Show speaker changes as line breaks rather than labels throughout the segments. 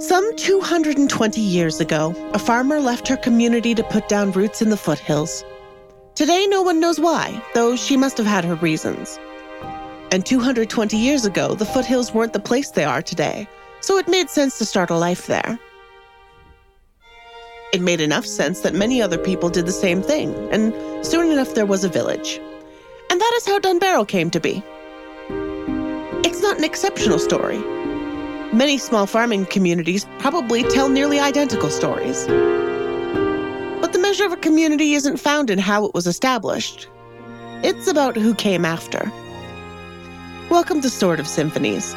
Some 220 years ago, a farmer left her community to put down roots in the foothills. Today, no one knows why, though she must have had her reasons. And 220 years ago, the foothills weren't the place they are today, so it made sense to start a life there. It made enough sense that many other people did the same thing, and soon enough there was a village. And that is how Dunbarrow came to be. It's not an exceptional story. Many small farming communities probably tell nearly identical stories. But the measure of a community isn't found in how it was established. It's about who came after. Welcome to Sword of Symphonies.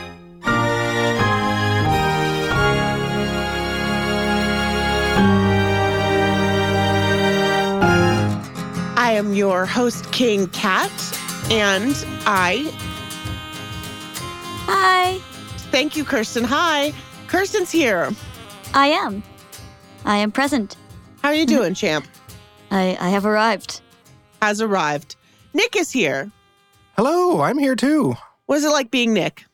I am your host, King Cat, and I
Hi.
Thank you, Kirsten. Hi, Kirsten's here.
I am. I am present.
How are you doing, champ?
I, I have arrived.
Has arrived. Nick is here.
Hello, I'm here too.
What is it like being Nick?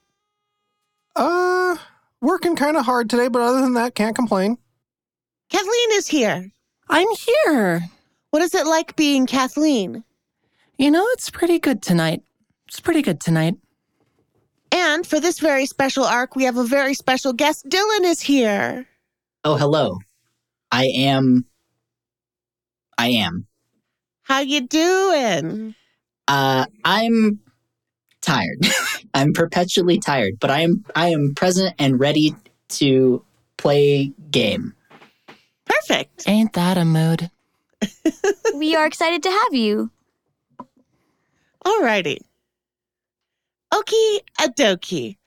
Uh, working kind of hard today, but other than that, can't complain.
Kathleen is here.
I'm here.
What is it like being Kathleen?
You know, it's pretty good tonight. It's pretty good tonight.
And for this very special arc, we have a very special guest. Dylan is here.
Oh, hello. I am. I am.
How you doing?
Uh, I'm tired. I'm perpetually tired, but I am. I am present and ready to play game.
Perfect.
Ain't that a mood?
we are excited to have you.
Alrighty. Okie adokie.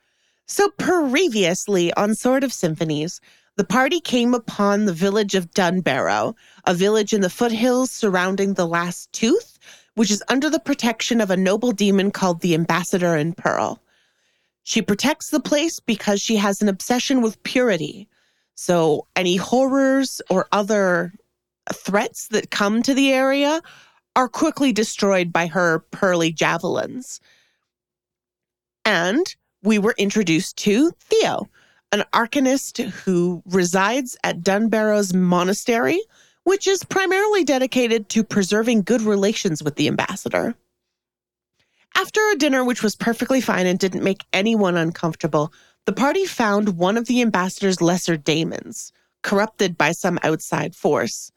So previously on Sword of Symphonies, the party came upon the village of Dunbarrow, a village in the foothills surrounding the Last Tooth, which is under the protection of a noble demon called the Ambassador in Pearl. She protects the place because she has an obsession with purity. So any horrors or other threats that come to the area are quickly destroyed by her pearly javelins. And we were introduced to Theo, an arcanist who resides at Dunbarrow's monastery, which is primarily dedicated to preserving good relations with the ambassador. After a dinner which was perfectly fine and didn't make anyone uncomfortable, the party found one of the ambassador's lesser daemons, corrupted by some outside force.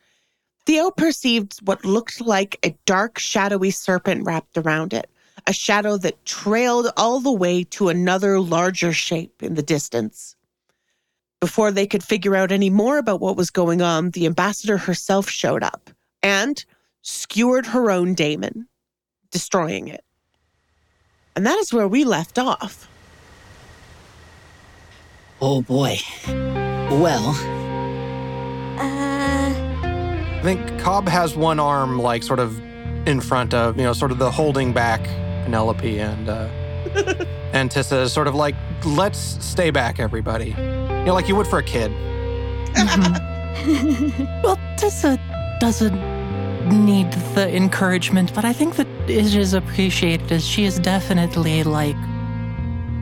Theo perceived what looked like a dark, shadowy serpent wrapped around it, a shadow that trailed all the way to another larger shape in the distance. Before they could figure out any more about what was going on, the ambassador herself showed up and skewered her own daemon, destroying it. And that is where we left off.
Oh boy. Well,
Uh,
I think Cobb has one arm, like, sort of in front of, you know, sort of the holding back Penelope, and uh, and Tissa is sort of like, let's stay back, everybody. You know, like you would for a kid.
Well, Tessa doesn't need the encouragement, but I think that it is appreciated as she is definitely like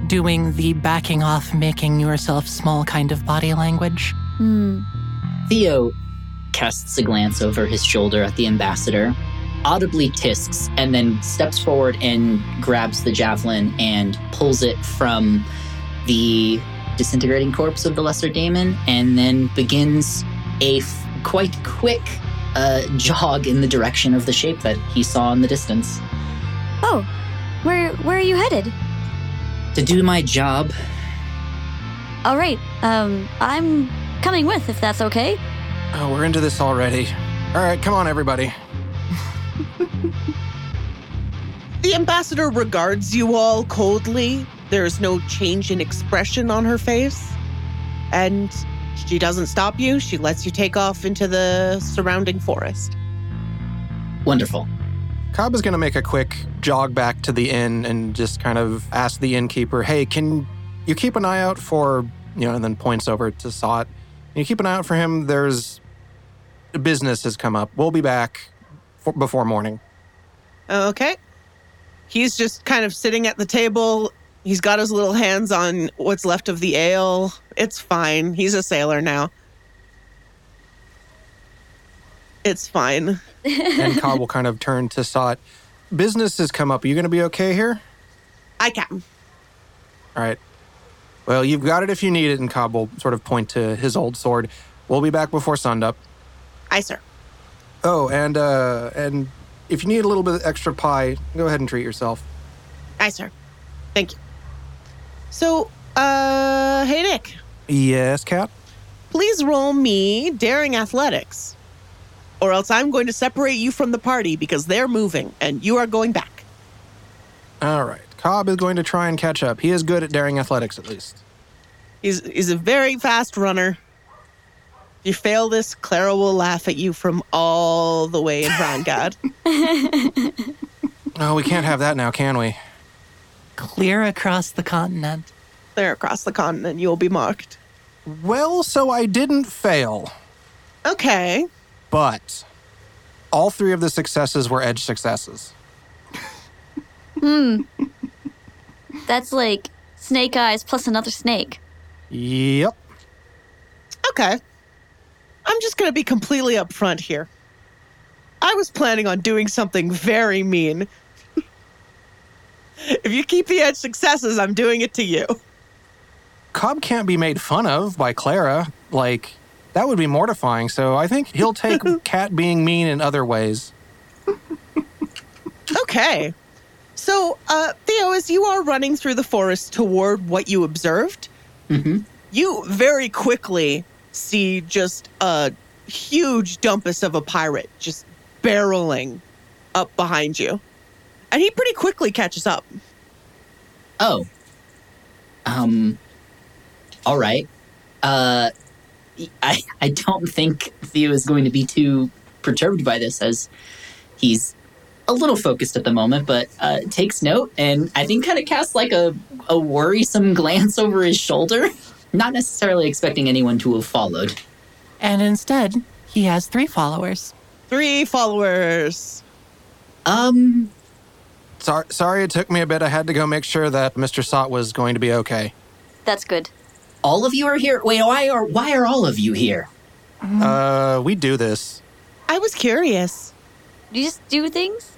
doing the backing off, making yourself small kind of body language.
hmm.
Theo casts a glance over his shoulder at the ambassador, audibly tisks, and then steps forward and grabs the javelin and pulls it from the disintegrating corpse of the lesser daemon, and then begins a f- quite quick uh, jog in the direction of the shape that he saw in the distance.
Oh, where where are you headed?
To do my job,
All right. Um, I'm coming with if that's okay.
Oh, we're into this already. All right, come on, everybody.
The ambassador regards you all coldly. There's no change in expression on her face. And she doesn't stop you. She lets you take off into the surrounding forest.
wonderful.
Cobb is going to make a quick jog back to the inn and just kind of ask the innkeeper, hey, can you keep an eye out for, you know, and then points over to Sot. Can you keep an eye out for him? There's business has come up. We'll be back for, before morning.
Okay. He's just kind of sitting at the table, He's got his little hands on what's left of the ale. It's fine. He's a sailor now. It's fine.
and Cobb will kind of turn to Sot. Business has come up. Are you going to be okay here?
I can.
All right. Well, you've got it if you need it. And Cobb will sort of point to his old sword. We'll be back before sunup.
Aye, sir.
Oh, and uh, and if you need a little bit of extra pie, go ahead and treat yourself.
Aye, sir. Thank you. So, uh, hey, Nick,
Yes, Cap.
please roll me daring athletics, or else I'm going to separate you from the party because they're moving and you are going back.
All right. Cobb is going to try and catch up. He is good at daring athletics, at least.
He's, he's a very fast runner. If you fail this, Clara will laugh at you from all the way in Rangad.
Oh, we can't have that now, can we?
Clear across the continent.
Clear across the continent, you'll be marked.
Well, so I didn't fail,
Okay.
but all three of the successes were edge successes. Hmm.
That's like snake eyes plus another snake.
Yep.
Okay. I'm just going to be completely upfront here. I was planning on doing something very mean. if you keep the edge successes, I'm doing it to you.
Cobb can't be made fun of by Clara. Like, that would be mortifying. So I think he'll take Cat being mean in other ways.
Okay. So, uh, Theo, as you are running through the forest toward what you observed,
hmm
you very quickly see just a huge dumpus of a pirate just barreling up behind you. And he pretty quickly catches up.
Oh. Um. All right. Uh, I I don't think Theo is going to be too perturbed by this, as he's a little focused at the moment, but uh, takes note and I think kind of casts like a a worrisome glance over his shoulder, not necessarily expecting anyone to have followed.
And instead, he has three followers.
Three followers.
Um.
Sorry, sorry it took me a bit. I had to go make sure that Mr. Sot was going to be okay.
That's good.
All of you are here. Wait, why are why are all of you here?
Uh, we do this.
I was curious.
You just do things?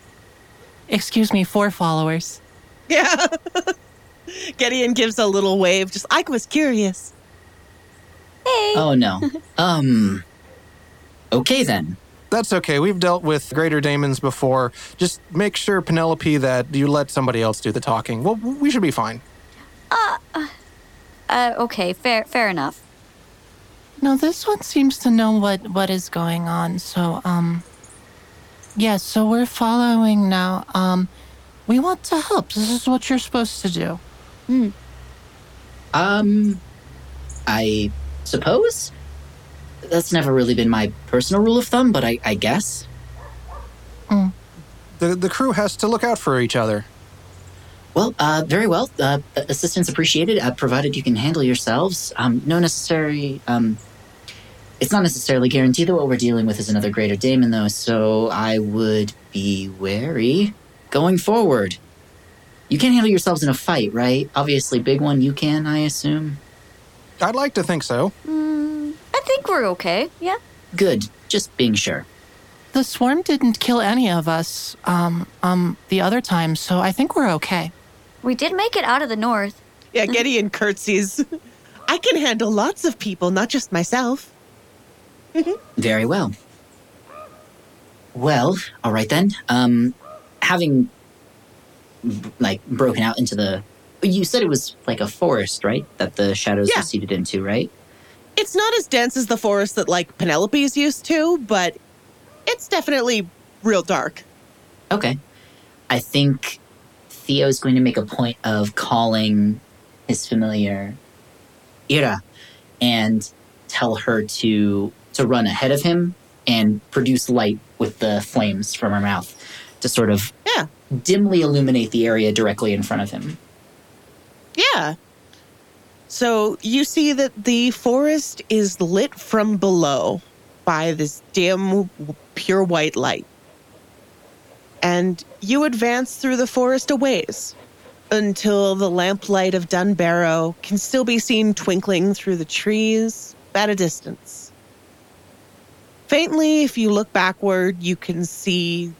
Excuse me, four followers.
Yeah. Gideon gives a little wave, just I was curious.
Hey.
Oh no. um. Okay then.
That's okay. We've dealt with greater daemons before. Just make sure, Penelope, that you let somebody else do the talking. Well, we should be fine.
Uh, Uh. okay, fair, fair enough.
No, this one seems to know what what is going on. So, um, yeah. So we're following now. Um, we want to help. This is what you're supposed to do.
Um, I suppose that's never really been my personal rule of thumb, but I, I guess.
The, the crew has to look out for each other.
Well, uh, very well. Uh, assistance appreciated, uh, provided you can handle yourselves. Um, no necessary. Um, it's not necessarily guaranteed that what we're dealing with is another greater daemon, though. So I would be wary going forward. You can't handle yourselves in a fight, right? Obviously, big one. You can, I assume.
I'd like to think so.
Mm, I think we're okay. Yeah.
Good. Just being sure.
The swarm didn't kill any of us. Um, um, the other time, so I think we're okay.
We did make it out of the north.
Yeah, Gideon curtsies. I can handle lots of people, not just myself.
Very well. Well, all right then. Um, having b- like broken out into the, you said it was like a forest, right? That the shadows
Yeah.
receded into, right?
It's not as dense as the forest that like Penelope's used to, but it's definitely real dark.
Okay. I think Theo is going to make a point of calling his familiar Ira and tell her to to run ahead of him and produce light with the flames from her mouth to sort of
Yeah.
dimly illuminate the area directly in front of him.
Yeah. So you see that the forest is lit from below by this dim, pure white light. And you advance through the forest a ways. until the lamplight of Dunbarrow can still be seen twinkling through the trees at a distance. Faintly, if you look backward, you can see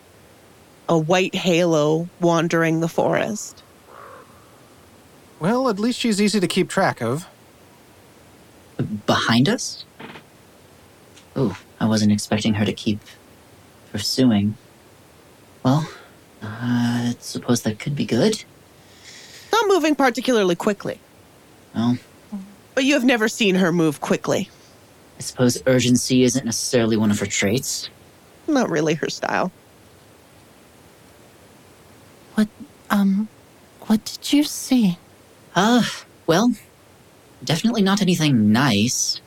a white halo wandering the forest.
Well, at least she's easy to keep track of.
Behind us? Oh, I wasn't expecting her to keep pursuing. Well, uh, I suppose that could be good.
Not moving particularly quickly,
Well,
but you have never seen her move quickly.
I suppose urgency isn't necessarily one of her traits.
Not really her style.
What, um, what did you see?
Uh, well, definitely not anything nice.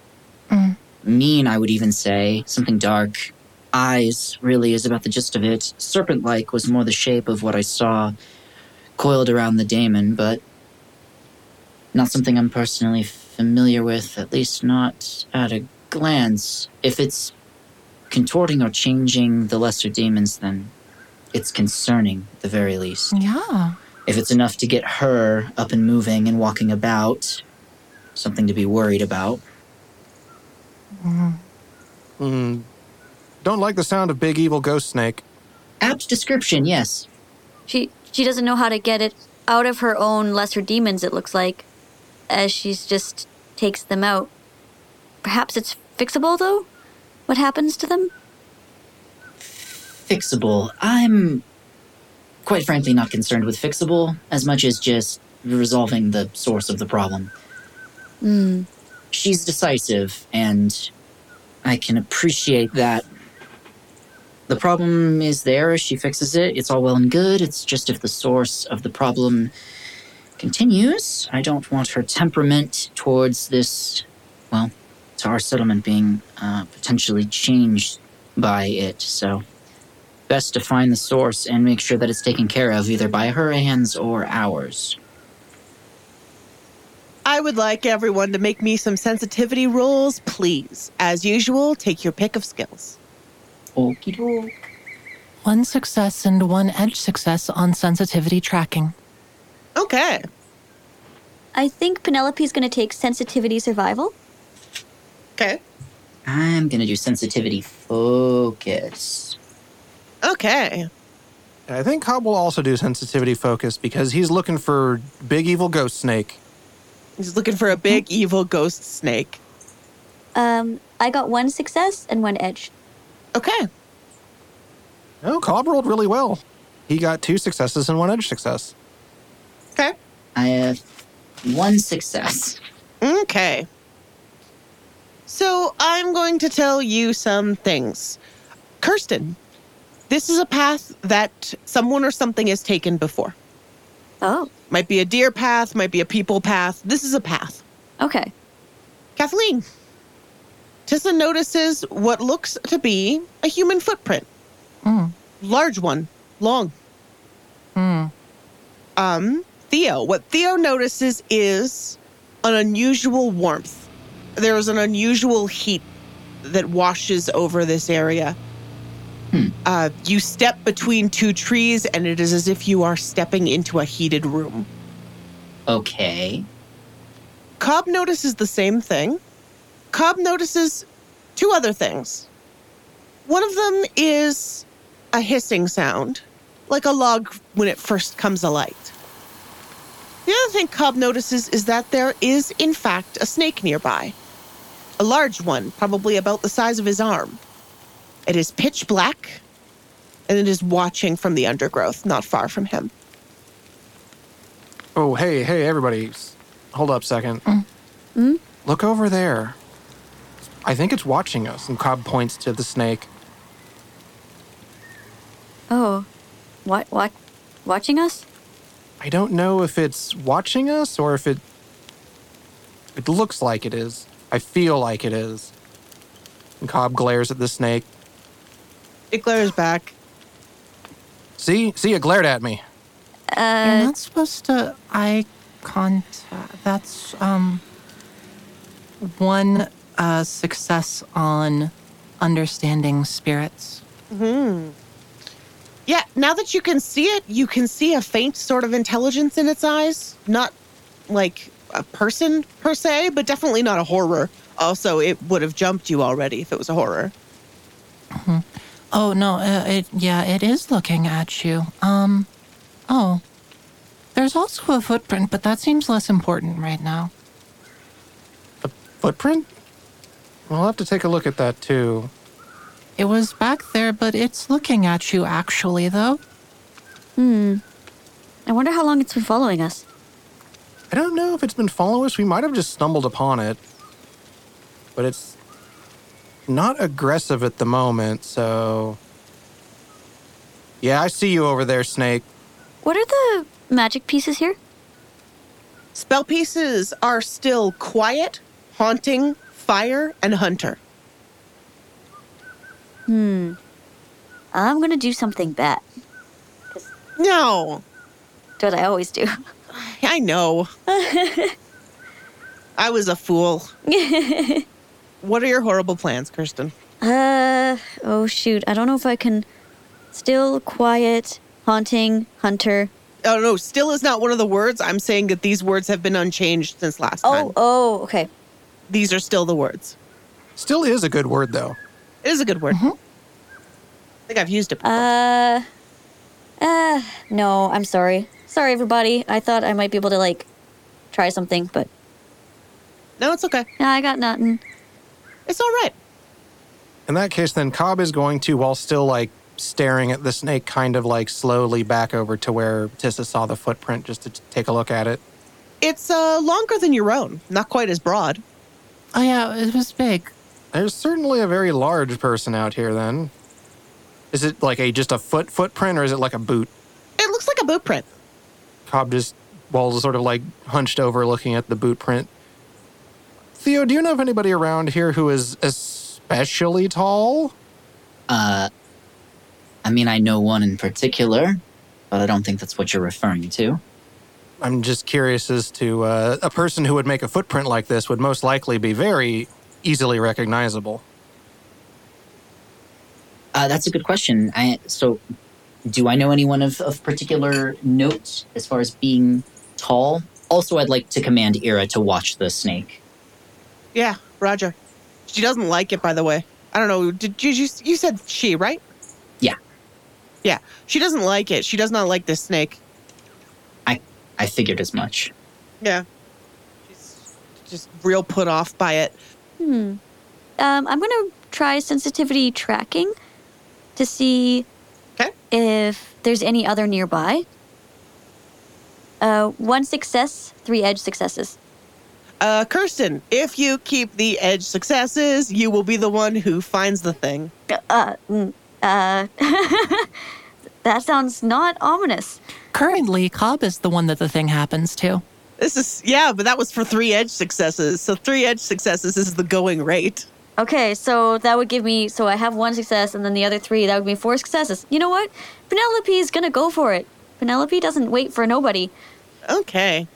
Mm.
Mean, I would even say. Something dark. Eyes, really, is about the gist of it. Serpent like was more the shape of what I saw coiled around the daemon, but not something I'm personally familiar with, at least not at a glance. If it's contorting or changing the lesser demons, then it's concerning, at the very least.
Yeah.
If it's enough to get her up and moving and walking about, something to be worried about.
Hmm. Don't like the sound of big evil ghost snake.
Apt description, yes.
She she doesn't know how to get it out of her own lesser demons. It looks like, as she's just takes them out. Perhaps it's fixable though. What happens to them?
Fixable. I'm quite frankly not concerned with fixable as much as just resolving the source of the problem.
Hmm.
She's decisive, and I can appreciate that. The problem is there. She fixes it. It's all well and good. It's just if the source of the problem continues, I don't want her temperament towards this, well, to our settlement being uh, potentially changed by it. So, best to find the source and make sure that it's taken care of either by her hands or ours.
I would like everyone to make me some sensitivity rolls, please. As usual, take your pick of skills.
Okie doke.
One success and one edge success on sensitivity tracking.
Okay.
I think Penelope's gonna take sensitivity survival.
Okay.
I'm gonna do sensitivity focus.
Okay.
I think Cobb will also do sensitivity focus because he's looking for big evil ghost snake.
He's looking for a big evil ghost snake.
Um, I got one success and one edge.
Okay.
Oh, Cobb rolled really well. He got two successes and one edge success.
Okay.
I have one success.
Okay. So I'm going to tell you some things. Kirsten, this is a path that someone or something has taken before.
Oh,
Might be a deer path, might be a people path. This is a path.
okay.
Kathleen, Tissa notices what looks to be a human footprint.
Hmm.
Large one, long.
Hmm.
Um, Theo, what Theo notices is an unusual warmth. There is an unusual heat that washes over this area.
Hmm.
Uh, you step between two trees, and it is as if you are stepping into a heated room.
Okay.
Cobb notices the same thing. Cobb notices two other things. One of them is a hissing sound, like a log when it first comes alight. The other thing Cobb notices is that there is, in fact, a snake nearby. A large one, probably about the size of his arm. It is pitch black, and it is watching from the undergrowth not far from him.
Oh, hey, hey, everybody. Hold up a second.
Hmm?
Look over there. I think it's watching us. And Cobb points to the snake.
Oh, what? What? Watching us?
I don't know if it's watching us or if it. It looks like it is. I feel like it is. And Cobb glares at the snake.
It glares back.
See? See, it glared at me.
You're
Uh,
not supposed to eye contact. That's um one uh, success on understanding spirits.
Hmm. Yeah, now that you can see it, you can see a faint sort of intelligence in its eyes. Not like a person per se, but definitely not a horror. Also, it would have jumped you already if it was a horror.
Oh no, uh, it yeah, it is looking at you. Um, oh, there's also a footprint, but that seems less important right now.
A footprint? We'll have to take a look at that too.
It was back there, but it's looking at you actually, though. Hmm.
I wonder how long it's been following us.
I don't know if it's been following us. We might have just stumbled upon it. But it's not aggressive at the moment, so. Yeah, I see you over there, Snake.
What are the magic pieces here?
Spell pieces are still quiet, haunting, fire, and hunter. Hmm.
I'm gonna do something bad.
No,
That's what I always do.
I know. I was a fool. what are your horrible plans, Kirsten?
Uh, oh shoot. I don't know if I can. Still, quiet, haunting, hunter.
Oh no, still is not one of the words. I'm saying that these words have been unchanged since last
Oh,
time.
oh, oh, okay.
These are still the words.
Still is a good word, though.
It is a good word. I think I've used it before.
Uh, uh, no, I'm sorry. Sorry, everybody. I thought I might be able to, like, try something, but
no, it's okay.
nah, I got nothing.
It's all right.
In that case, then Cobb is going to, while still like staring at the snake, kind of like slowly back over to where Tissa saw the footprint just to t- take a look at it.
It's uh, longer than your own, not quite as broad.
Oh yeah, it was big.
There's certainly a very large person out here, then. Is it like a just a foot footprint or is it like a boot?
It looks like a boot print.
Cobb just, well, sort of like hunched over looking at the boot print. Theo, do you know of anybody around here who is especially tall?
Uh, I mean, I know one in particular, but I don't think that's what you're referring to.
I'm just curious as to uh, a person who would make a footprint like this would most likely be very easily recognizable.
Uh, that's a good question. I, so, do I know anyone of, of particular note as far as being tall? Also, I'd like to command Ira to watch the snake.
Yeah, Roger. She doesn't like it, by the way. I don't know. Did you you, you said she right?
Yeah.
Yeah, she doesn't like it. She does not like this snake.
I I figured as much.
Yeah, she's just real put off by it.
Hmm. Um, I'm gonna try sensitivity tracking to see
Okay.
if there's any other nearby. Uh, one success, three edge successes.
Uh, Kirsten, if you keep the edge successes, you will be the one who finds the thing.
Uh, mm, uh, that sounds not ominous.
Currently, Cobb is the one that the thing happens to.
This is yeah, but that was for three edge successes. So three edge successes is the going rate.
Okay, so that would give me. So I have one success, and then the other three. That would be four successes. You know what? Penelope is gonna go for it. Penelope doesn't wait for nobody.
Okay.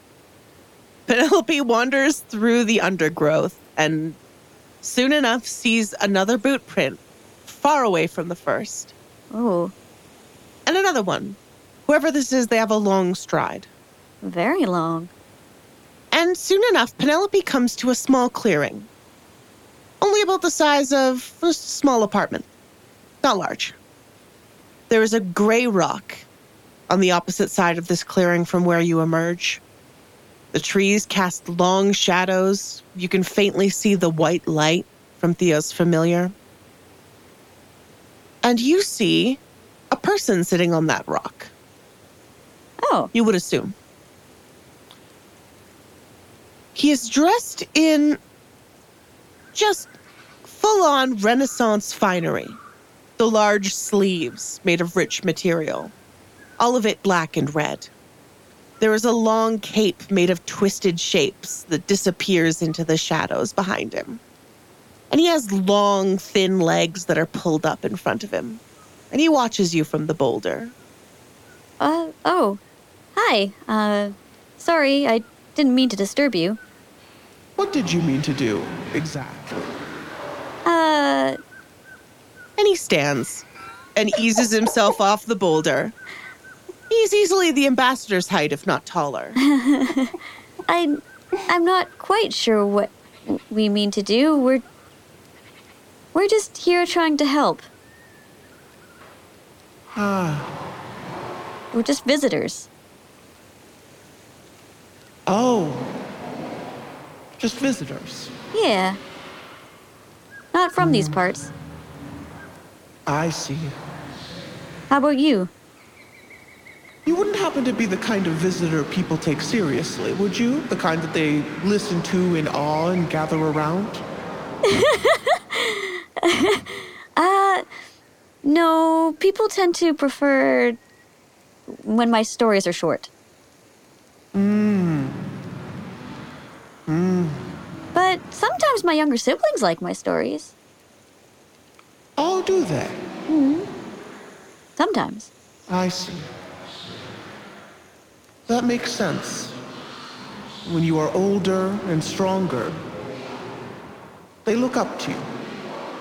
Penelope wanders through the undergrowth and soon enough sees another boot print far away from the first.
Oh,
And another one. Whoever this is, they have a long stride.
very long.
And soon enough, Penelope comes to a small clearing. Only about the size of a small apartment. Not large. There is a gray rock on the opposite side of this clearing from where you emerge. The trees cast long shadows. You can faintly see the white light from Theo's familiar. And you see a person sitting on that rock.
Oh,
You would assume. He is dressed in just full on Renaissance finery. The large sleeves made of rich material, all of it black and red. There is a long cape made of twisted shapes that disappears into the shadows behind him. And he has long, thin legs that are pulled up in front of him. And he watches you from the boulder.
uh, oh, hi. Uh, sorry, I didn't mean to disturb you.
What did you mean to do exactly?
Uh,
And he stands, and eases himself off the boulder. He's easily the ambassador's height, if not taller.
I, I'm not quite sure what we mean to do. We're, we're just here trying to help.
Ah.
We're just visitors.
Oh. Just visitors.
Yeah. Not from these parts.
I see.
How about you?
You wouldn't happen to be the kind of visitor people take seriously, would you? The kind that they listen to in awe and gather around?
Uh, no, people tend to prefer when my stories are short.
Mmm. Mmm.
But sometimes my younger siblings like my stories.
Oh, do they? Mmm.
Sometimes.
I see. That makes sense. When you are older and stronger, they look up to you.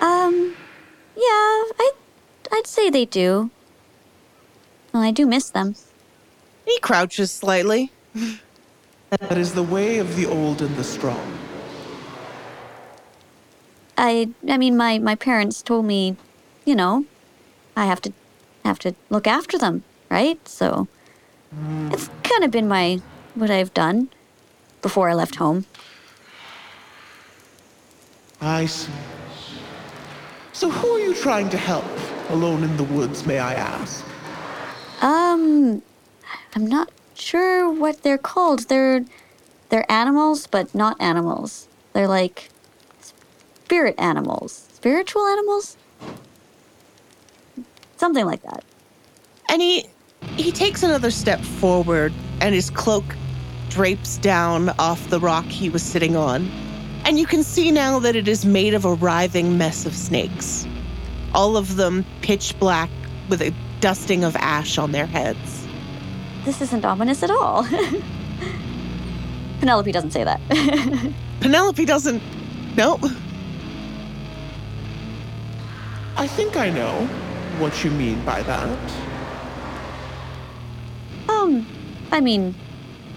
Um, yeah, I, I'd say they do. Well, I do miss them.
He crouches slightly.
That is the way of the old and the strong.
I, I mean, my, my parents told me, you know, I have to, have to look after them, right? So, it's kind of been my, what I've done before I left home.
I see. So who are you trying to help alone in the woods, may I ask?
Um, I'm not sure what they're called. They're they're animals, but not animals. They're like spirit animals, spiritual animals, something like that.
And he he takes another step forward and his cloak drapes down off the rock he was sitting on. And you can see now that it is made of a writhing mess of snakes. All of them pitch black with a dusting of ash on their heads.
This isn't ominous at all. Penelope doesn't say that.
Penelope doesn't Nope.
I think I know what you mean by that.
Um, I mean,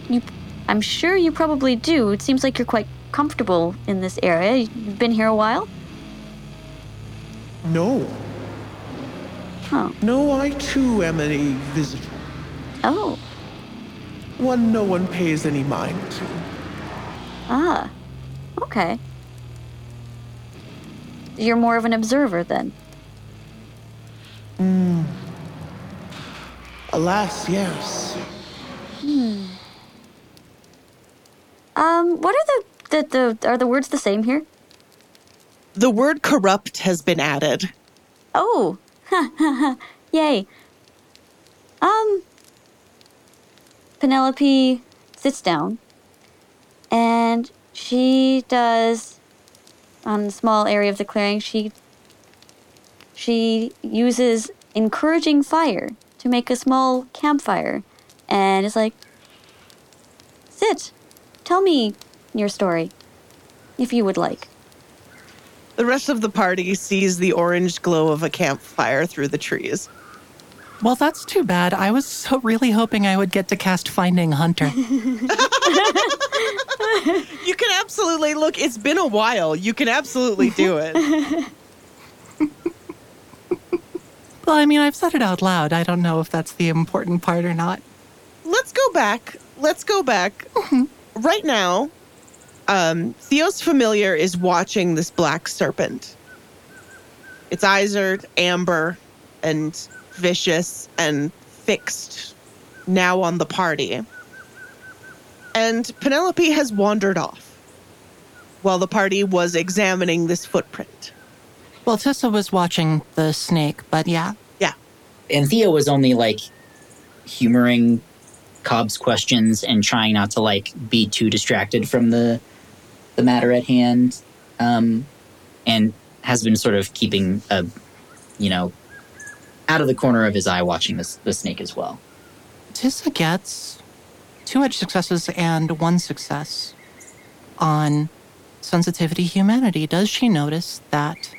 you. I'm sure you probably do. It seems like you're quite comfortable in this area. You've been here a while.
No.
Oh.
No, I too am a visitor.
Oh.
One no one pays any mind to.
Ah. Okay. You're more of an observer then.
Alas, yes. Hmm.
Um, what are the, the the are the words the same here?
The word corrupt has been added.
Oh, yay. Um, Penelope sits down and she does, on a small area of the clearing, she, she uses encouraging fire to make a small campfire and it's like, sit, tell me your story, if you would like.
The rest of the party sees the orange glow of a campfire through the trees.
Well, that's too bad. I was so really hoping I would get to cast Finding Hunter.
You can absolutely look, it's been a while. You can absolutely do it.
well, I mean, I've said it out loud. I don't know if that's the important part or not.
Let's go back. Let's go back. Right now, um, Theos Familiar is watching this black serpent. Its eyes are amber and vicious and fixed now on the party. And Penelope has wandered off while the party was examining this footprint.
Well, Tessa was watching the snake, but yeah.
Yeah.
And Theo was only like humoring Cobb's questions and trying not to like be too distracted from the the matter at hand. Um, and has been sort of keeping a you know out of the corner of his eye watching this the snake as well.
Tissa gets two edge successes and one success on sensitivity humanity. Does she notice that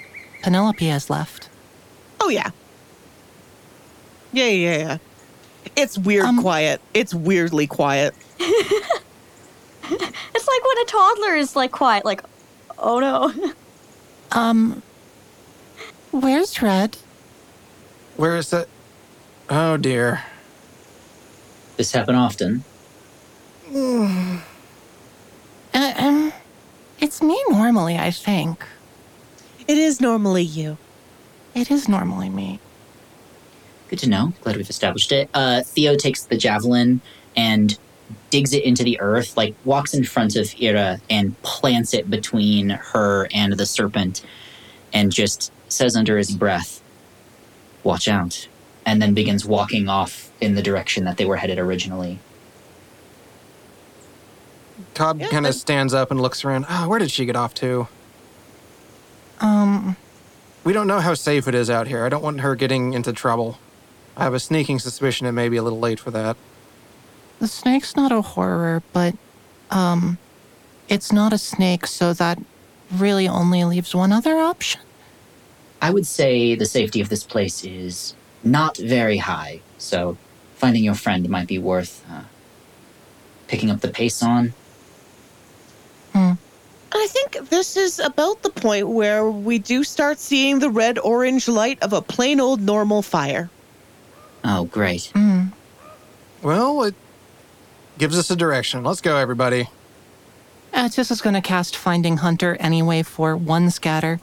Penelope has left?
Oh, yeah. Yeah, yeah, yeah. It's weird
Um,
quiet. It's weirdly quiet.
It's like when a toddler is like quiet, like, oh no.
Um, where's Red?
Where is it? Oh dear.
This happen often.
Uh, um, it's me normally, I think.
It is normally you.
It is normally me.
Good to know. Glad we've established it. Uh, Theo takes the javelin and digs it into the earth, like walks in front of Ira and plants it between her and the serpent, and just says under his breath, "Watch out," and then begins walking off in the direction that they were headed originally.
Cobb
Yeah,
kind of stands up and looks around. Ah, where did she get off to?
Um,
We don't know how safe it is out here. I don't want her getting into trouble. I have a sneaking suspicion it may be a little late for that.
the snake's not a horror, but, um, it's not a snake, so that really only leaves one other option.
I would say the safety of this place is not very high, so finding your friend might be worth uh, picking up the pace on.
I think this is about the point where we do start seeing the red orange light of a plain old normal fire.
Oh, great.
Mm.
Well, it gives us a direction. Let's go, everybody.
Attis is gonna cast Finding Hunter anyway for one scatter.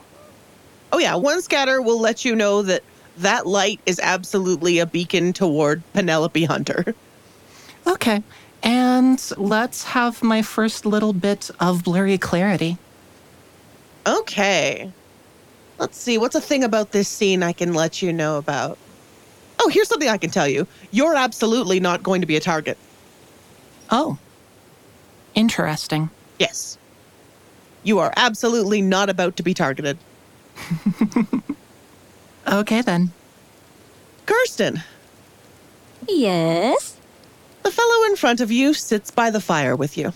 Oh, yeah, one scatter will let you know that that light is absolutely a beacon toward Penelope Hunter.
Okay. And let's have my first little bit of blurry clarity.
Okay. Let's see, what's a thing about this scene I can let you know about? Oh, here's something I can tell you. You're absolutely not going to be a target.
Oh. Interesting.
Yes. You are absolutely not about to be targeted.
Okay then.
Kirsten,
Yes.
The fellow in front of you sits by the fire with you.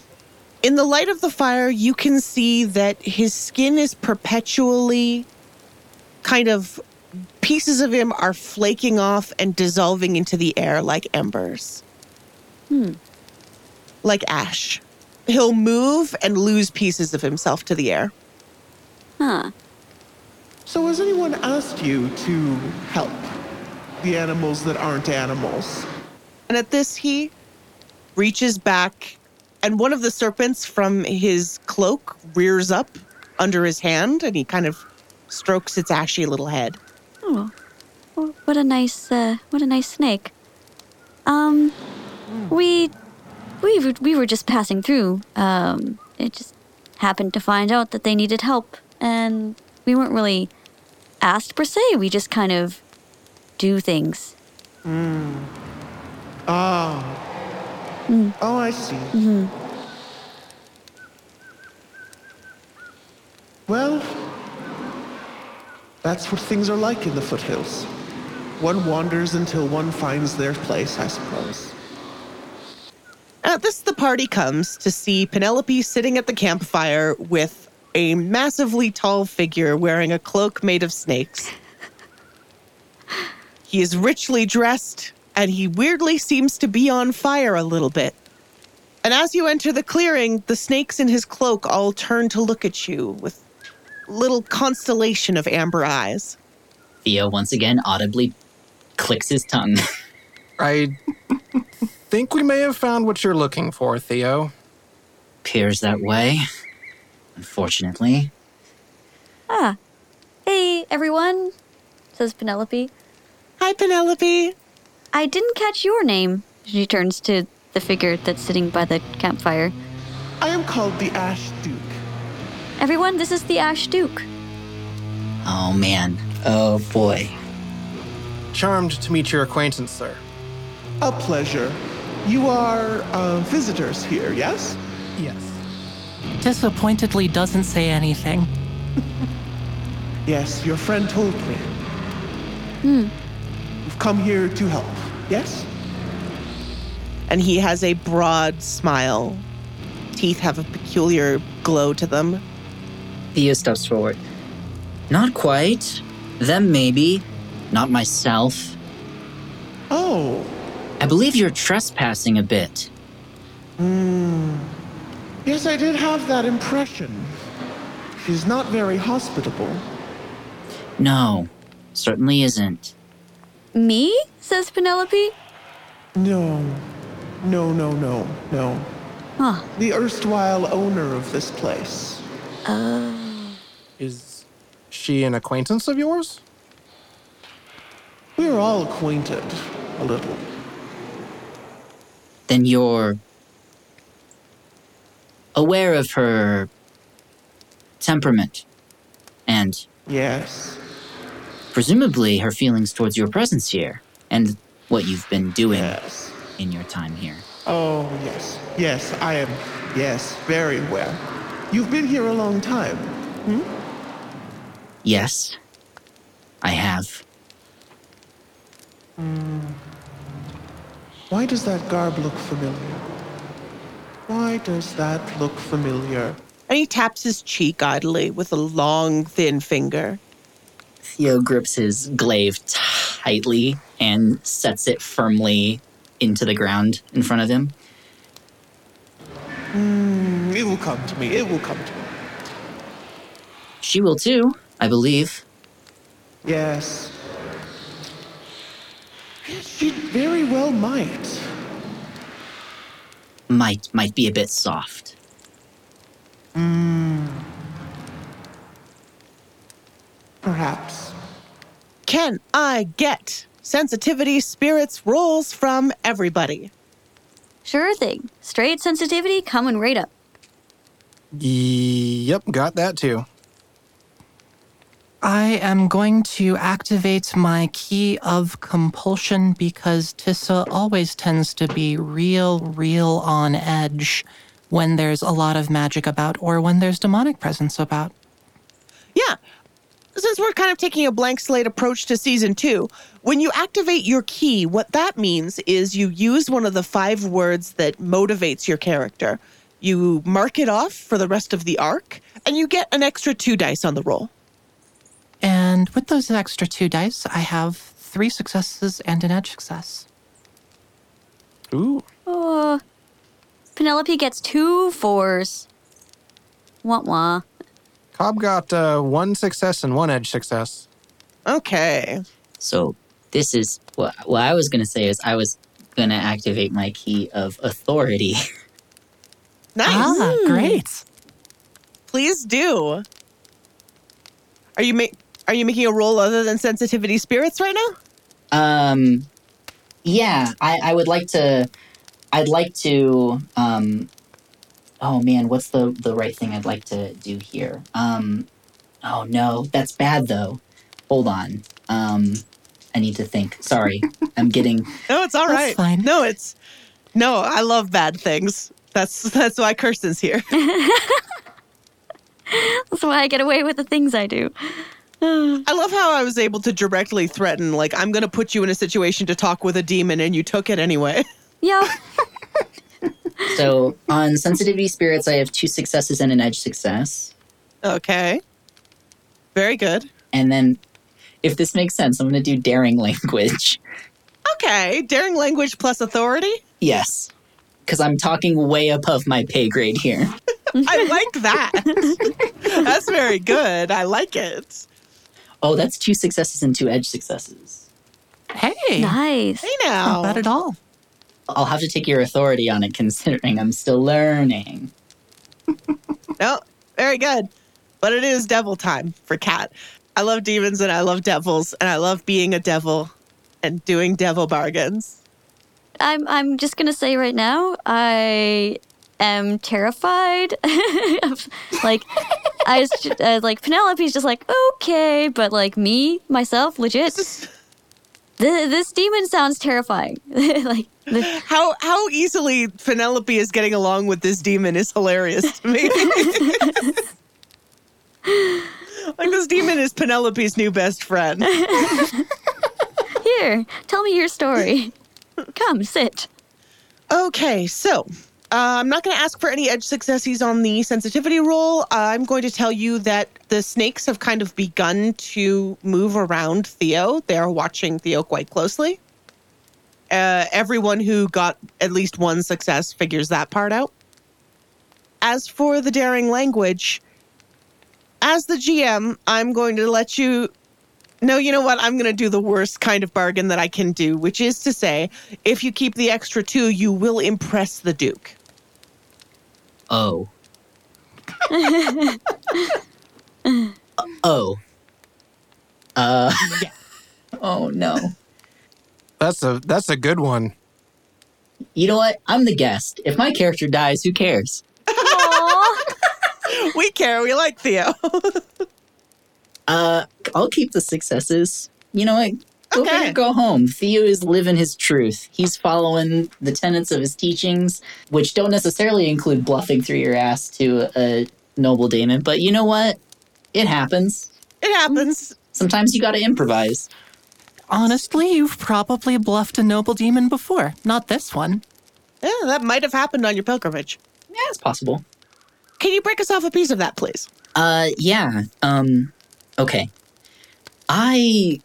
In the light of the fire, you can see that his skin is perpetually kind of pieces of him are flaking off and dissolving into the air like embers.
Hmm.
Like ash. He'll move and lose pieces of himself to the air.
Huh.
So has anyone asked you to help the animals that aren't animals?
And at this, he reaches back, and one of the serpents from his cloak rears up under his hand, and he kind of strokes its ashy little head.
Oh, Wh- what a nice, uh, what a nice snake. Um, we, we, were- we were just passing through. Um, it just happened to find out that they needed help, and we weren't really asked per se. We just kind of do things. Ah.
Ah. Oh, I see. Well, that's what things are like in the foothills. One wanders until one finds their place, I suppose.
At this, the party comes to see Penelope sitting at the campfire with a massively tall figure wearing a cloak made of snakes. He is richly dressed, and he weirdly seems to be on fire a little bit. And as you enter the clearing, the snakes in his cloak all turn to look at you with little constellation of amber eyes.
Theo once again audibly clicks his tongue.
I think we may have found what you're looking for, Theo.
Appears that way. Unfortunately.
Ah, hey everyone, says Penelope.
Hi, Penelope.
I didn't catch your name. She turns to the figure that's sitting by the campfire.
I am called the Ash Duke.
Everyone, this is the Ash Duke.
Oh man. Oh boy.
Charmed to meet your acquaintance, sir.
A pleasure. You are uh, visitors here, yes?
Yes.
Disappointedly doesn't say anything.
Yes, your friend told me. You've come here to help, yes?
And he has a broad smile. Teeth have a peculiar glow to them.
Theo steps forward. Not quite. Them maybe. Not myself.
Oh,
I believe you're trespassing a bit. Hmm.
Yes, I did have that impression. She's not very hospitable.
No, certainly isn't.
Me? says Penelope.
No, no, no, no, no.
Huh.
The erstwhile owner of this place. Oh.
Is she an acquaintance of yours?
We're all acquainted, a little.
Then you're aware of her temperament and
Yes.
Presumably her feelings towards your presence here and what you've been doing
Yes.
in your time here.
Oh, yes. Yes, I am. Yes, very well. You've been here a long time. Hmm?
Yes, I have.
Why does that garb look familiar? Why does that look familiar?
And he taps his cheek idly with a long, thin finger.
Theo grips his glaive tightly and sets it firmly into the ground in front of him.
Mm, It will come to me. It will come to me.
She will too, I believe.
Yes. Yes, she very well might.
Might might be a bit soft.
Perhaps.
Can I get sensitivity spirits rolls from everybody?
Sure thing. Straight sensitivity coming right up.
Yep, got that too.
I am going to activate my key of compulsion because Tissa always tends to be real, real on edge when there's a lot of magic about or when there's demonic presence about.
Yeah. Since we're kind of taking a blank slate approach to season two, when you activate your key, what that means is you use one of the five words that motivates your character. You mark it off for the rest of the arc, and you get an extra two dice on the roll.
And with those extra two dice, I have three successes and an edge success.
Ooh.
Oh. Penelope gets two fours. Wah wah.
Cobb got uh, one success and one edge success.
Okay.
So this is what what I was gonna say is I was gonna activate my key of authority.
Nice.
Ah, great.
Please do. Are you ma- are you making a roll other than sensitivity spirits right now?
Um, yeah, I, I would like to. I'd like to. Um, oh man, what's the the right thing I'd like to do here? Um, oh no, that's bad though. Hold on. Um, I need to think. Sorry, I'm getting.
No, it's all right.
Fine.
No, it's no. I love bad things. That's that's why Kirsten's here.
That's why I get away with the things I do.
I love how I was able to directly threaten, like, I'm going to put you in a situation to talk with a demon, and you took it anyway.
Yeah.
So on sensitivity spirits, I have two successes and an edge success.
okay. Very good.
And then, if this makes sense, I'm going to do daring language.
Okay. Daring language plus authority.
Yes, because I'm talking way above my pay grade here.
I like that. That's very good. I like it.
Oh, that's two successes and two edge successes.
Hey,
nice.
Hey now.
not bad at all.
I'll have to take your authority on it, considering I'm still learning.
No, very good. But it is devil time for Cat. I love demons and I love devils, and I love being a devil and doing devil bargains.
I'm I'm just gonna say right now, I am terrified. like I was ju- uh, like Penelope's just like okay, but like me myself, legit. Th- this demon sounds terrifying. like the,
How how easily Penelope is getting along with this demon is hilarious to me. like this demon is Penelope's new best friend.
here, tell me your story. Come sit.
Okay, so uh, I'm not going to ask for any edge successes on the sensitivity roll. I'm going to tell you that the snakes have kind of begun to move around Theo. They are watching Theo quite closely. Uh, everyone who got at least one success figures that part out. As for the daring language, as the GM, I'm going to let you. No, you know what? I'm going to do the worst kind of bargain that I can do, which is to say, if you keep the extra two, you will impress the Duke.
Oh. oh. Uh. oh no.
That's a that's a good one.
You know what? I'm the guest. If my character dies, who cares?
We care. We like Theo.
Uh, I'll keep the successes. You know what? Go big
Okay.
or go home. Theo is living his truth. He's following the tenets of his teachings, which don't necessarily include bluffing through your ass to a noble daemon. But you know what? It happens.
it happens.
Sometimes you gotta improvise.
Honestly, you've probably bluffed a noble demon before. Not this one.
Yeah, that might have happened on your pilgrimage.
Yeah, it's possible.
Can you break us off a piece of that, please?
Uh, yeah. Um, okay. I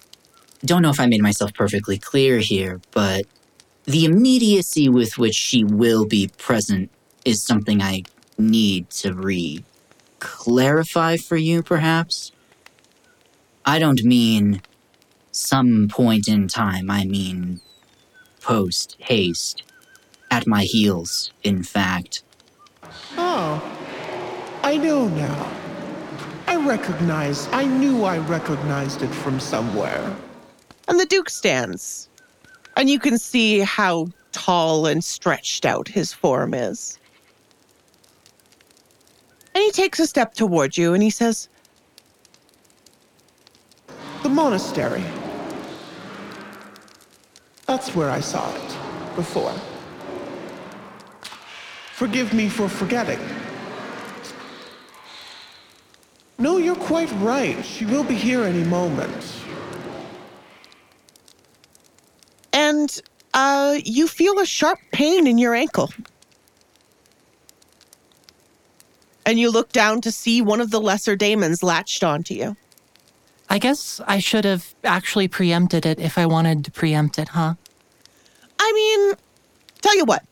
don't know if I made myself perfectly clear here, but the immediacy with which she will be present is something I need to re clarify for you, perhaps. I don't mean some point in time, I mean post haste. At my heels, in fact.
Oh, I know now. I recognize, I knew I recognized it from somewhere.
And the Duke stands. And you can see how tall and stretched out his form is. And he takes a step toward you and he says,
The monastery. That's where I saw it before. Forgive me for forgetting. No, you're quite right. She will be here any moment.
and uh, you feel a sharp pain in your ankle. And you look down to see one of the lesser daemons latched onto you.
I guess I should have actually preempted it if I wanted to preempt it, huh?
I mean, tell you what.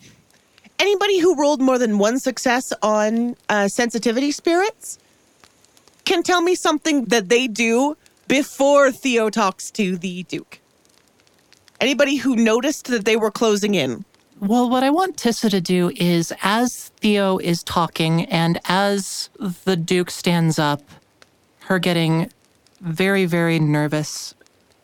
Anybody who rolled more than one success on uh, sensitivity spirits can tell me something that they do before Theo talks to the Duke. Anybody who noticed that they were closing in.
Well, what I want Tissa to do is, as Theo is talking and as the Duke stands up, her getting very, very nervous,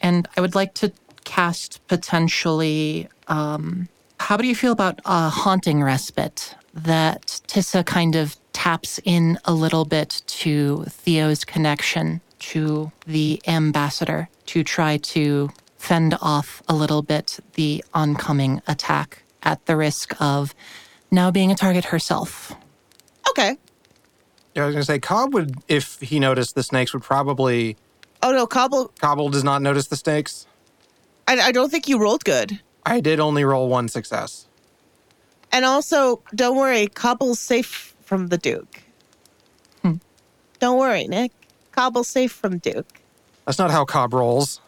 and I would like to cast potentially. Um, how do you feel about a haunting respite that Tissa kind of taps in a little bit to Theo's connection to the ambassador to try to fend off a little bit the oncoming attack at the risk of now being a target herself.
Okay.
Yeah, I was gonna say Cobb would, if he noticed the snakes, would probably.
Oh no, Cobble,
Cobble does not notice the snakes.
I, I don't think you rolled good.
I did only roll one success.
And also, don't worry, Cobble's safe from the Duke. Hmm. Don't worry, Nick. Cobble's safe from Duke.
That's not how Cobb rolls.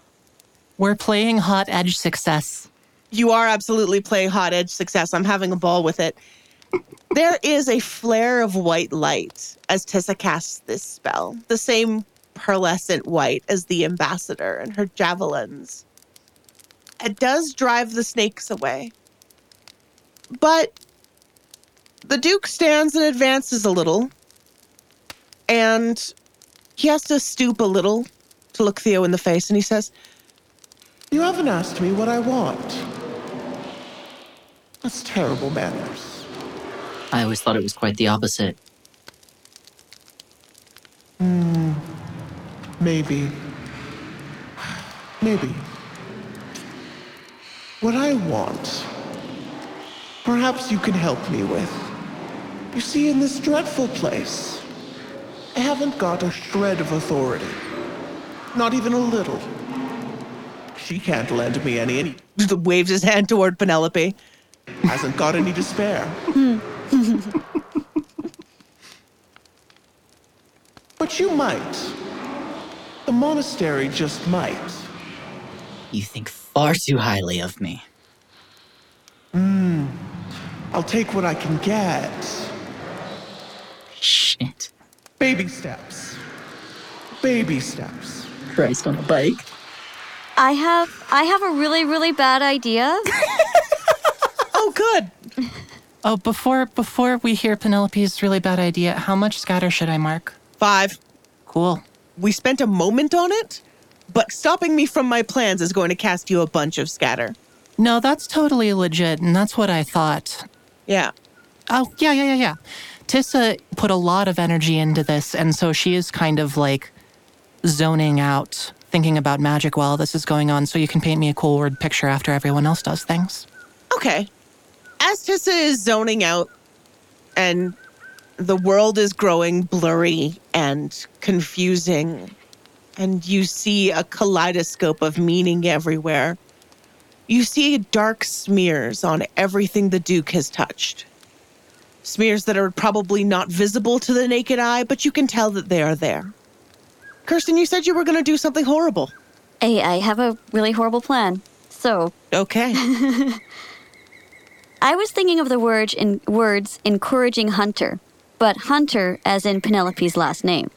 We're playing hot edge success.
You are absolutely playing hot edge success. I'm having a ball with it. There is a flare of white light as Tessa casts this spell, the same pearlescent white as the ambassador and her javelins. It does drive the snakes away. But the Duke stands and advances a little, and he has to stoop a little to look Theo in the face, and he says,
You haven't asked me what I want. That's terrible manners.
I always thought it was quite the opposite. Hmm.
Maybe. Maybe. What I want, perhaps you can help me with. You see, in this dreadful place, I haven't got a shred of authority. Not even a little. She can't lend me any, he
waves his hand toward Penelope.
hasn't got any to spare. but you might. The monastery just might.
You think far too highly of me. Hmm.
I'll take what I can get.
Shit.
Baby steps. Baby steps.
Christ on a bike.
I have I have a really really bad idea.
Oh, good.
Oh, before before we hear Penelope's really bad idea, how much scatter should I mark?
Five.
Cool.
We spent a moment on it, but stopping me from my plans is going to cast you a bunch of scatter.
No, that's totally legit, and that's what I thought.
Yeah.
Oh, yeah, yeah, yeah, yeah. Tissa put a lot of energy into this, and so she is kind of like zoning out, thinking about magic while this is going on, so you can paint me a cool word picture after everyone else does things.
Okay. As Tissa is zoning out and the world is growing blurry and confusing, and you see a kaleidoscope of meaning everywhere, you see dark smears on everything the Duke has touched. Smears that are probably not visible to the naked eye, but you can tell that they are there. Kirsten, you said you were going to do something horrible.
Hey, I have a really horrible plan. So,
Okay.
I was thinking of the word in words encouraging Hunter, but Hunter as in Penelope's last name.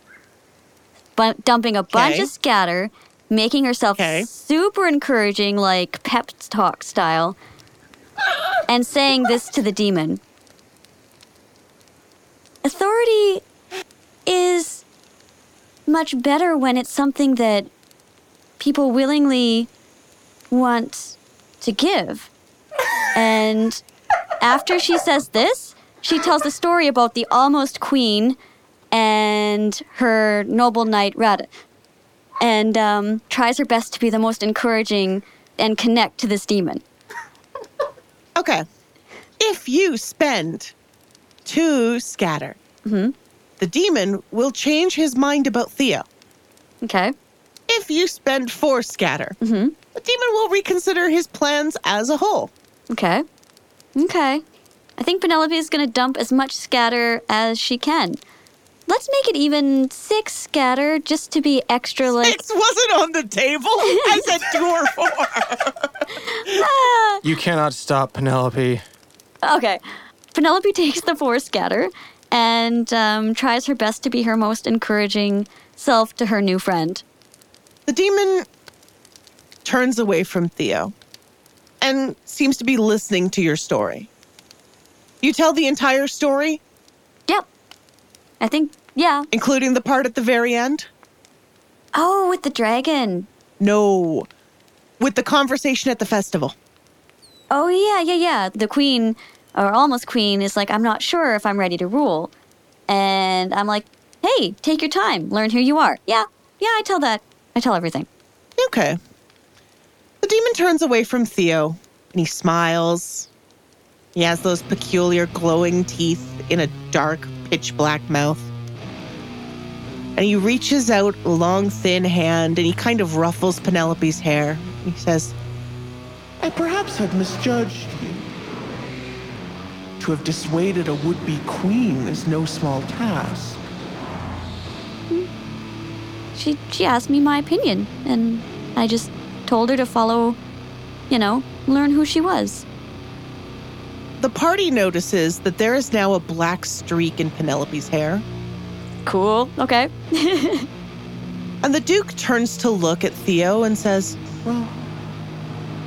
But dumping a bunch
Okay.
of scatter, making herself
Okay.
super encouraging, like pep talk style, and saying this to the demon. Authority is much better when it's something that people willingly want to give. And after she says this, she tells the story about the almost queen and her noble knight Radith, and um, tries her best to be the most encouraging and connect to this demon.
Okay. If you spend two scatter, mm-hmm. the demon will change his mind about Theo.
Okay.
If you spend four scatter, mm-hmm. the demon will reconsider his plans as a whole.
Okay. Okay. I think Penelope is going to dump as much scatter as she can. Let's make it even six scatter just to be extra like.
Six wasn't on the table. I said two or four. Ah.
You cannot stop Penelope.
Okay. Penelope takes the four scatter and um, tries her best to be her most encouraging self to her new friend.
The demon turns away from Theo and seems to be listening to your story. You tell the entire story,
Yep. I think, yeah.
including the part at the very end?
Oh, with the dragon.
No. With the conversation at the festival.
Oh, yeah, yeah, yeah. The queen, or almost queen, is like, I'm not sure if I'm ready to rule. And I'm like, hey, take your time, learn who you are. Yeah, yeah, I tell that. I tell everything.
Okay. The demon turns away from Theo and he smiles. He has those peculiar glowing teeth in a dark, pitch black mouth. And he reaches out a long, thin hand and he kind of ruffles Penelope's hair. He says,
I perhaps have misjudged you. To have dissuaded a would be queen is no small task.
She, she asked me my opinion, and I just told her to follow, you know, learn who she was.
The party notices that there is now a black streak in Penelope's hair.
Cool. Okay.
And the Duke turns to look at Theo and says,
Well,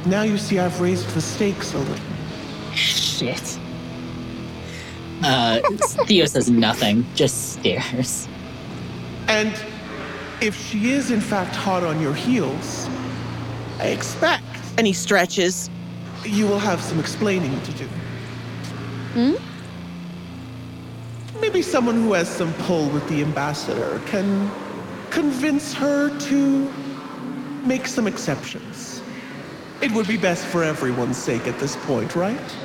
now you see I've raised the stakes a little.
Shit. Uh, Theo says nothing, just stares.
And if she is in fact hot on your heels, I expect
and he stretches.
you will have some explaining to do. Hmm? Maybe someone who has some pull with the ambassador can convince her to make some exceptions. It would be best for everyone's sake at this point, right?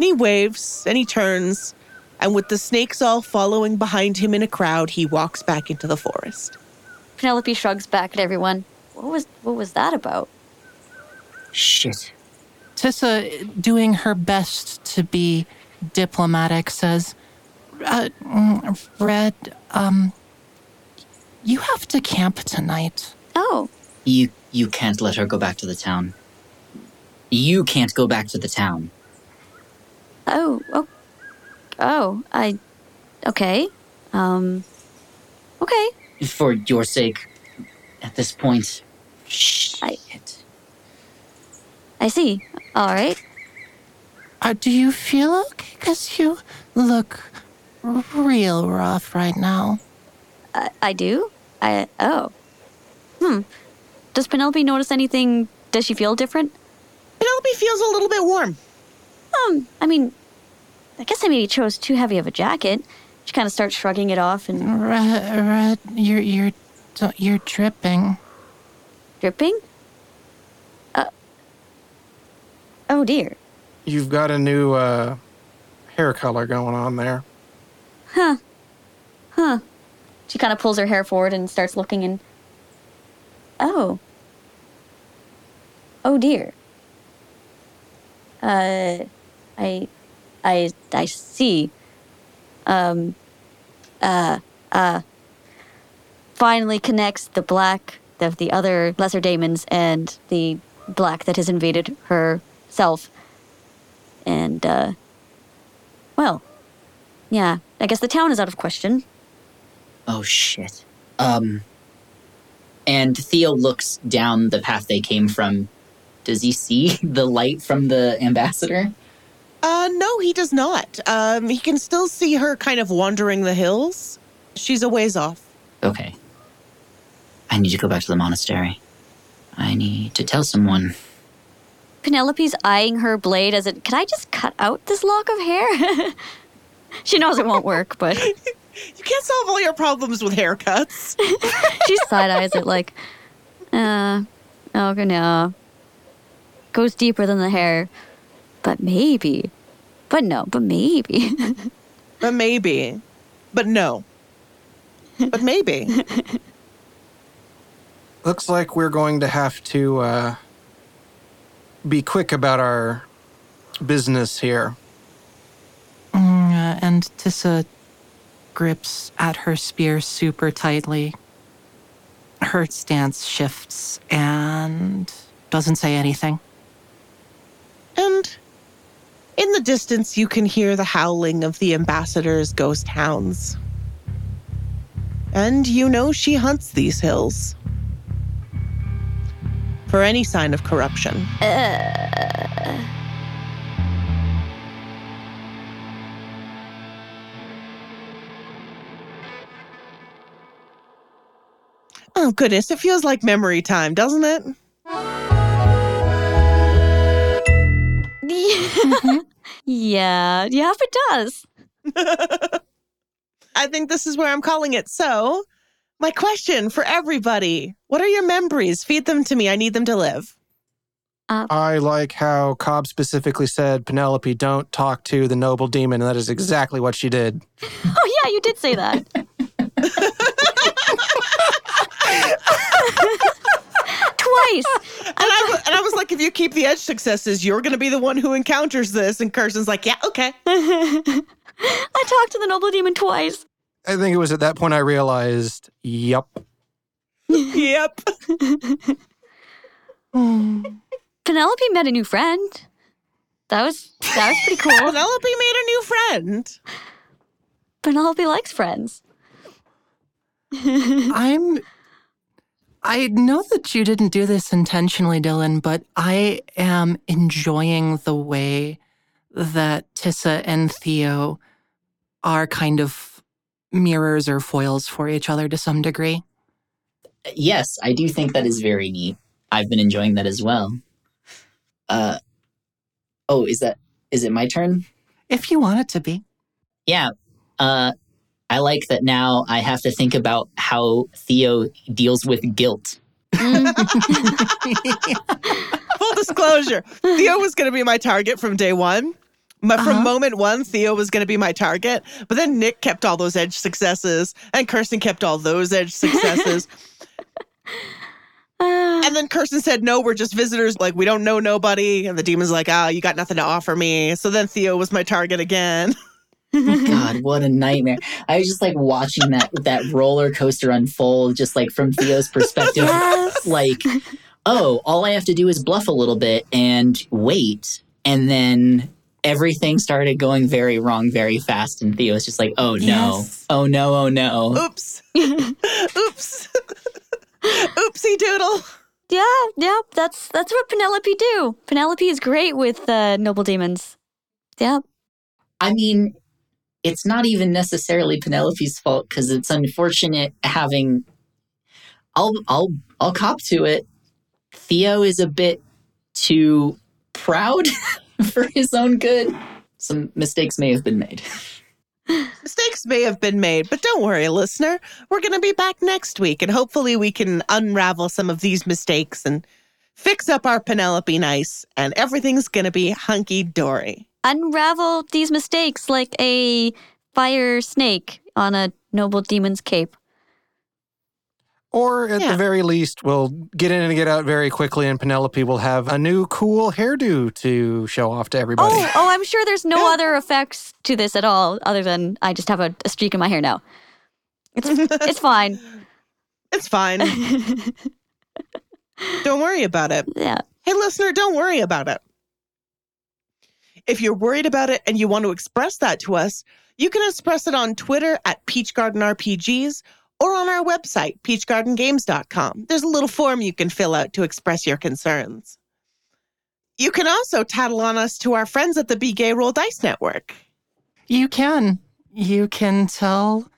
And he waves and he turns, and with the snakes all following behind him in a crowd, he walks back into the forest.
Penelope shrugs back at everyone. What was what was that about?
Shit.
Tissa, doing her best to be diplomatic, says, uh, mm, Red, um, you have to camp tonight.
Oh,
You you can't let her go back to the town. You can't go back to the town.
Oh, oh, oh, I, okay, um, okay.
For your sake, at this point. Shit.
I I see. All right.
Uh, do you feel okay? Because you look real rough right now.
I, I do. I oh. Hmm. Does Penelope notice anything? Does she feel different?
Penelope feels a little bit warm.
Um, I mean, I guess I maybe chose too heavy of a jacket. She kind of starts shrugging it off and
Red, red, you're you're you're dripping.
dripping. Uh. Oh dear.
You've got a new uh, hair color going on there.
Huh. Huh. She kind of pulls her hair forward and starts looking and. Oh. Oh dear. Uh, I, I, I see. Um, uh, uh. Finally connects the black of the other lesser daemons and the black that has invaded herself. And, uh. Well, yeah, I guess the town is out of question.
Oh shit. Um and Theo looks down the path they came from. Does he see the light from the ambassador?
Uh, no, he does not. Um, he can still see her kind of wandering the hills. She's a ways off.
Okay. I need to go back to the monastery. I need to tell someone.
Penelope's eyeing her blade as it. Can I just cut out this lock of hair? she knows it won't work, but
You can't solve all your problems with haircuts.
she side eyes it like, uh, okay, no. Goes deeper than the hair, but maybe. But no, but maybe.
but maybe. But no. But maybe.
Looks like we're going to have to uh, be quick about our business here.
Mm, uh, and Tissa grips at her spear super tightly. Her stance shifts and doesn't say anything.
And in the distance, you can hear the howling of the ambassador's ghost hounds. And you know she hunts these hills for any sign of corruption. Oh, goodness. It feels like memory time, doesn't it? Mm-hmm.
yeah, yeah, it does.
I think this is where I'm calling it. So, my question for everybody what are your memories? Feed them to me. I need them to live.
Uh, I like how Cobb specifically said, Penelope, don't talk to the noble demon. And that is exactly what she did.
Oh, yeah, you did say that. Twice.
And I, w- and I was like, if you keep the edge successes, you're going to be the one who encounters this. And Kirsten's like, yeah, okay.
I talked to the noble demon twice.
I think it was at that point I realized, yep.
yep.
Penelope met a new friend. That was that was pretty cool.
Penelope made a new friend.
Penelope likes friends.
I'm. I know that you didn't do this intentionally, Dylan, but I am enjoying the way that Tissa and Theo are kind of mirrors or foils for each other to some degree.
Yes, I do think that is very neat. I've been enjoying that as well. Uh Oh, is that is it my turn?
If you want it to be.
Yeah. Uh I like that now I have to think about how Theo deals with guilt.
Full disclosure Theo was going to be my target from day one. But from
Uh-huh.
moment one, Theo was going to be my target. But then Nick kept all those edge successes, and Kirsten kept all those edge successes. And then Kirsten said, No, we're just visitors. Like, we don't know nobody. And the demon's like, Ah, you got nothing to offer me. So then Theo was my target again.
God, what a nightmare. I was just like watching that that roller coaster unfold just like from Theo's perspective.
yes.
Like oh, all I have to do is bluff a little bit and wait. And then everything started going very wrong very fast. And Theo's just like, oh no,
Yes.
oh no, oh no.
Oops. Oops. Oopsie doodle.
Yeah, yeah, that's that's what Penelope do. Penelope is great with uh, noble demons. Yeah.
I mean, it's not even necessarily Penelope's fault because it's unfortunate having. I'll I'll I'll cop to it. Theo is a bit too proud for his own good. Some mistakes may have been made.
Mistakes may have been made, but don't worry, listener. We're going to be back next week, and hopefully, we can unravel some of these mistakes and fix up our Penelope nice, and everything's going to be hunky dory.
Unravel these mistakes like a fire snake on a noble demon's cape.
Or at
Yeah.
the very least, we'll get in and get out very quickly, and Penelope will have a new cool hairdo to show off to everybody.
Oh, oh, I'm sure there's no
Yeah.
other effects to this at all, other than I just have a, a streak in my hair now. It's it's fine.
It's fine. don't worry about it.
Yeah.
Hey, listener, don't worry about it. If you're worried about it and you want to express that to us, you can express it on Twitter at Peach Garden RPGs or on our website, peachgardengames.com. There's a little form you can fill out to express your concerns. You can also tattle on us to our friends at the Be Gay Roll Dice Network.
You can. You can tell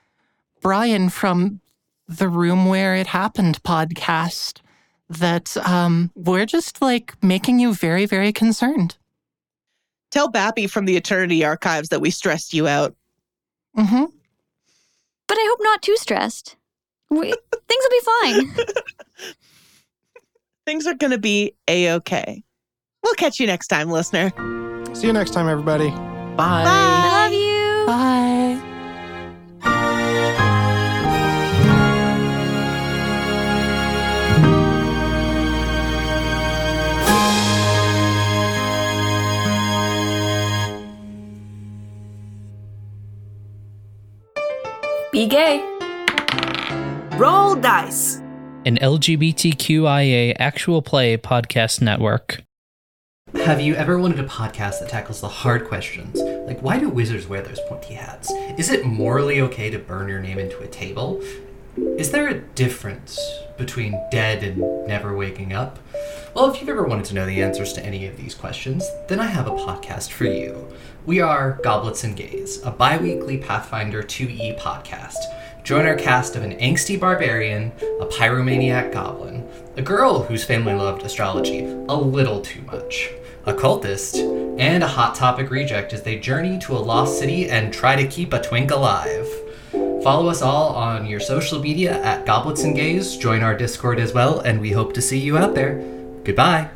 Brian from the Room Where It Happened podcast that um, we're just like making you very, very concerned.
Tell Bappy from the Eternity Archives that we stressed you out.
Mm-hmm.
But I hope not too stressed. We, things will be fine.
Things are going to be A OK. We'll catch you next time, listener.
See you next time, everybody.
Bye.
I
Be gay. Roll dice.
an LGBTQIA actual play podcast network.
Have you ever wanted a podcast that tackles the hard questions? Like, why do wizards wear those pointy hats? Is it morally okay to burn your name into a table? Is there a difference between dead and never waking up? Well, if you've ever wanted to know the answers to any of these questions, then I have a podcast for you. We are Goblets and Gays, a bi weekly Pathfinder 2e podcast. Join our cast of an angsty barbarian, a pyromaniac goblin, a girl whose family loved astrology a little too much, a cultist, and a hot topic reject as they journey to a lost city and try to keep a twink alive. Follow us all on your social media at Goblets and Gays, join our Discord as well, and we hope to see you out there. Goodbye.